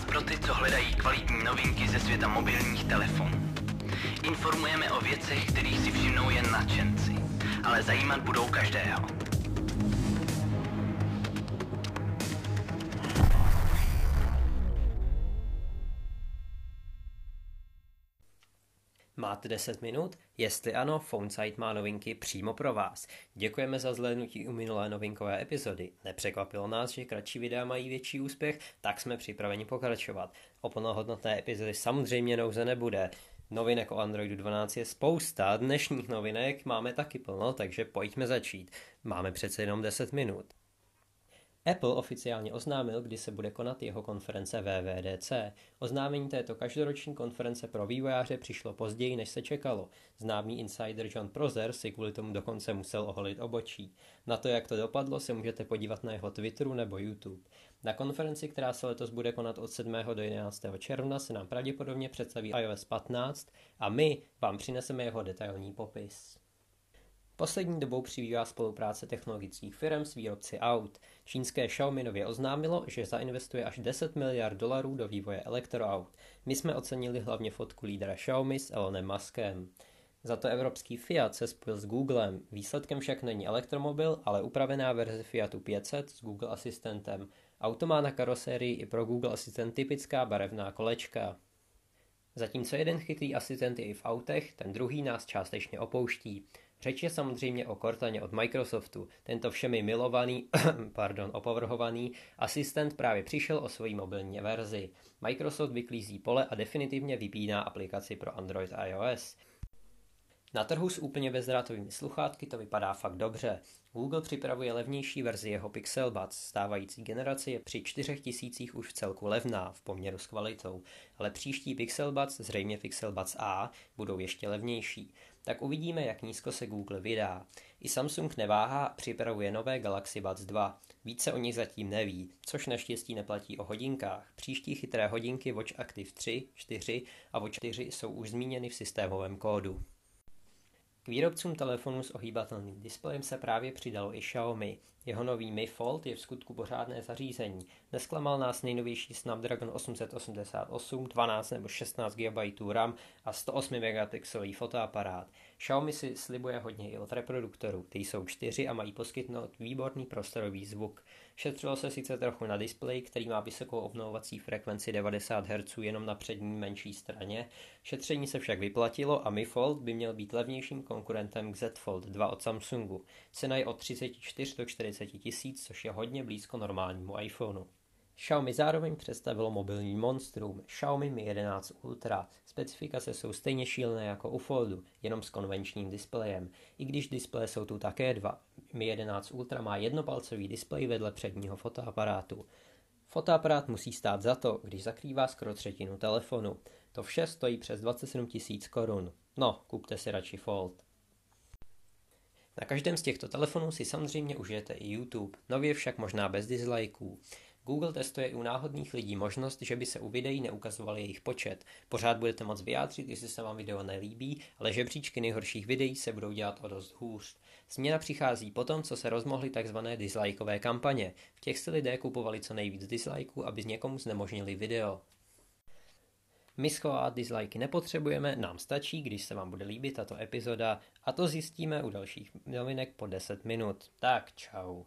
podcasty, co hledají kvalitní novinky ze světa mobilních telefonů. Informujeme o věcech, kterých si všimnou jen nadšenci, ale zajímat budou každého. Máte 10 minut? Jestli ano, PhoneSite má novinky přímo pro vás. Děkujeme za zhlédnutí u minulé novinkové epizody. Nepřekvapilo nás, že kratší videa mají větší úspěch, tak jsme připraveni pokračovat. O plnohodnotné epizody samozřejmě nouze nebude. Novinek o Androidu 12 je spousta, dnešních novinek máme taky plno, takže pojďme začít. Máme přece jenom 10 minut. Apple oficiálně oznámil, kdy se bude konat jeho konference WWDC. Oznámení této každoroční konference pro vývojáře přišlo později, než se čekalo. Známý insider John Prozer si kvůli tomu dokonce musel oholit obočí. Na to, jak to dopadlo, se můžete podívat na jeho Twitteru nebo YouTube. Na konferenci, která se letos bude konat od 7. do 11. června, se nám pravděpodobně představí iOS 15 a my vám přineseme jeho detailní popis. Poslední dobou přibývá spolupráce technologických firm s výrobci aut. Čínské Xiaomi nově oznámilo, že zainvestuje až 10 miliard dolarů do vývoje elektroaut. My jsme ocenili hlavně fotku lídra Xiaomi s Elonem Muskem. Za to evropský Fiat se spojil s Googlem. Výsledkem však není elektromobil, ale upravená verze Fiatu 500 s Google asistentem. Auto má na karosérii i pro Google Assistant typická barevná kolečka. Zatímco jeden chytrý asistent je i v autech, ten druhý nás částečně opouští. Řeč je samozřejmě o Cortaně od Microsoftu. Tento všemi milovaný, pardon, opovrhovaný asistent právě přišel o svoji mobilní verzi. Microsoft vyklízí pole a definitivně vypíná aplikaci pro Android a iOS. Na trhu s úplně bezdrátovými sluchátky to vypadá fakt dobře. Google připravuje levnější verzi jeho Pixel Buds. Stávající generace je při 4000 už v celku levná v poměru s kvalitou, ale příští Pixel Buds, zřejmě Pixel Buds A, budou ještě levnější. Tak uvidíme, jak nízko se Google vydá. I Samsung neváhá připravuje nové Galaxy Buds 2. Více o nich zatím neví, což naštěstí neplatí o hodinkách. Příští chytré hodinky Watch Active 3, 4 a Watch 4 jsou už zmíněny v systémovém kódu. K výrobcům telefonů s ohýbatelným displejem se právě přidalo i Xiaomi. Jeho nový Mi Fold je v skutku pořádné zařízení. Nesklamal nás nejnovější Snapdragon 888, 12 nebo 16 GB RAM a 108 megapixelový fotoaparát. Xiaomi si slibuje hodně i od reproduktorů, ty jsou čtyři a mají poskytnout výborný prostorový zvuk. Šetřilo se sice trochu na displeji, který má vysokou obnovovací frekvenci 90 Hz jenom na přední menší straně. Šetření se však vyplatilo a Mi Fold by měl být levnějším konkurentem k Z Fold 2 od Samsungu. Cena je od 34 do 40 tisíc, což je hodně blízko normálnímu iPhoneu. Xiaomi zároveň představilo mobilní monstrum Xiaomi Mi 11 Ultra. Specifikace jsou stejně šílené jako u Foldu, jenom s konvenčním displejem. I když displeje jsou tu také dva. Mi 11 Ultra má jednopalcový displej vedle předního fotoaparátu. Fotoaparát musí stát za to, když zakrývá skoro třetinu telefonu. To vše stojí přes 27 tisíc korun. No, kupte si radši Fold. Na každém z těchto telefonů si samozřejmě užijete i YouTube, nově však možná bez dislikeů. Google testuje i u náhodných lidí možnost, že by se u videí neukazoval jejich počet. Pořád budete moct vyjádřit, jestli se vám video nelíbí, ale žebříčky nejhorších videí se budou dělat o dost hůř. Změna přichází potom, co se rozmohly tzv. dislikeové kampaně. V těch si lidé kupovali co nejvíc dislikeů, aby z někomu znemožnili video. My schovat dislikey nepotřebujeme, nám stačí, když se vám bude líbit tato epizoda a to zjistíme u dalších novinek po 10 minut. Tak čau.